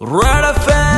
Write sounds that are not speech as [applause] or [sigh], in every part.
Right affair.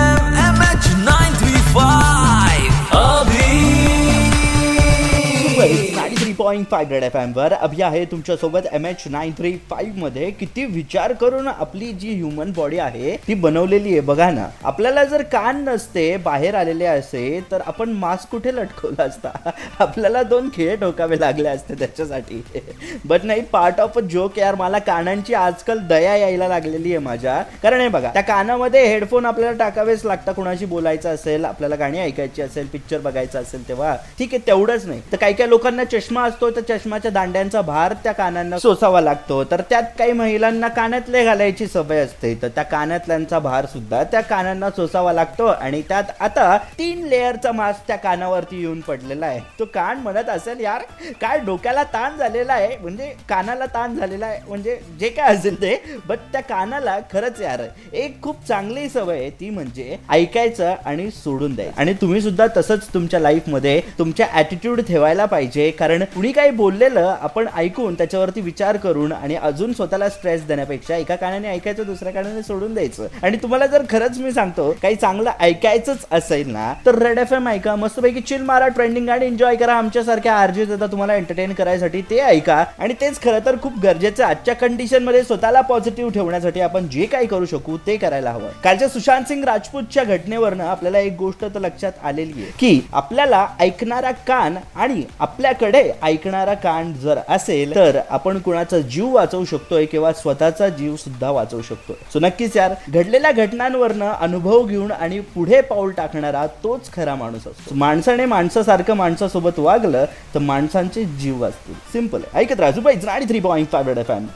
Point five Red F एमवर Abhi आहे तुमच्यासोबत M H nine three फाईव्हमध्ये. किती विचार करून आपली जी ह्युमन बॉडी आहे ती बनवलेली आहे. बघा ना. आपल्याला जर कान नसते बाहेर आलेले असे तर आपण मास्क कुठे लटकवला असता? [laughs] आपल्याला दोन खेळ ठोकावे लागले असते त्याच्यासाठी. [laughs] बट नाही पार्ट ऑफ अ जोक यार. मला कानांची आजकाल दया यायला लागलेली आहे माझ्या. कारण हे बघा त्या कानामध्ये हेडफोन आपल्याला टाकावेच लागतं. कुणाशी बोलायचं असेल आपल्याला गाणी ऐकायची असेल पिक्चर बघायचं असेल तेव्हा. ठीक आहे तेवढंच नाही. तर काही काही लोकांना चष्मा असतो तर चष्माच्या दांड्यांचा भार त्या कानांना सोसावा लागतो. तर त्यात काही महिलांना कानातले घालायची सवय असते. तर त्या कानातल्यांचा भार सुद्धा त्या कानांना सोसावा लागतो आणि त्यात आता तीन लेअरचा मास्क त्या कानावरती येऊन पडलेला आहे. तो कान म्हणत असेल यार काय डोक्याला ताण झालेला आहे? म्हणजे कानाला ताण झालेला आहे म्हणजे जे काय असेल ते. बट त्या कानाला खरंच यार एक खूप चांगली सवय आहे ती म्हणजे ऐकायचं आणि सोडून द्यायचं. आणि तुम्ही सुद्धा तसंच तुमच्या लाईफमध्ये तुमच्या ॲटिट्यूड ठेवायला पाहिजे कारण कुणी काही बोललेलं आपण ऐकून त्याच्यावरती विचार करून आणि अजून स्वतःला स्ट्रेस देण्यापेक्षा एका कानाने ऐकायचं दुसऱ्या कानाने सोडून द्यायचं. आणि तुम्हाला जर खरंच मी सांगतो काही चांगलं ऐकायचंच असेल ना तर रेड एफ एम ऐका. मस्तपैकी चिल मारा ट्रेंडिंग आणि एन्जॉय करा. आमच्यासारख्या आरजे आता तुम्हाला एंटरटेन करायसाठी ते ऐका. आणि तेच खरं तर खूप गरजेचं आजच्या कंडिशनमध्ये स्वतःला पॉझिटिव्ह ठेवण्यासाठी आपण जे काही करू शकू ते करायला हवं. कालच्या सुशांत सिंग राजपूतच्या घटनेवरनं आपल्याला एक गोष्ट तर लक्षात आलेली आहे की आपल्याला ऐकणारा कान आणि आपल्याकडे ऐकणारा कान जर असेल तर आपण कुणाचा जीव वाचवू शकतोय किंवा स्वतःचा जीव सुद्धा वाचवू शकतोय. सो नक्कीच यार घडलेल्या घटनांवरनं अनुभव घेऊन आणि पुढे पाऊल टाकणारा तोच खरा माणूस असतो. माणसाने माणसासारखं माणसासोबत वागलं तर माणसांचे जीव वाचतील. सिंपल ऐकत राहा. आणि three point five F M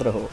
रहो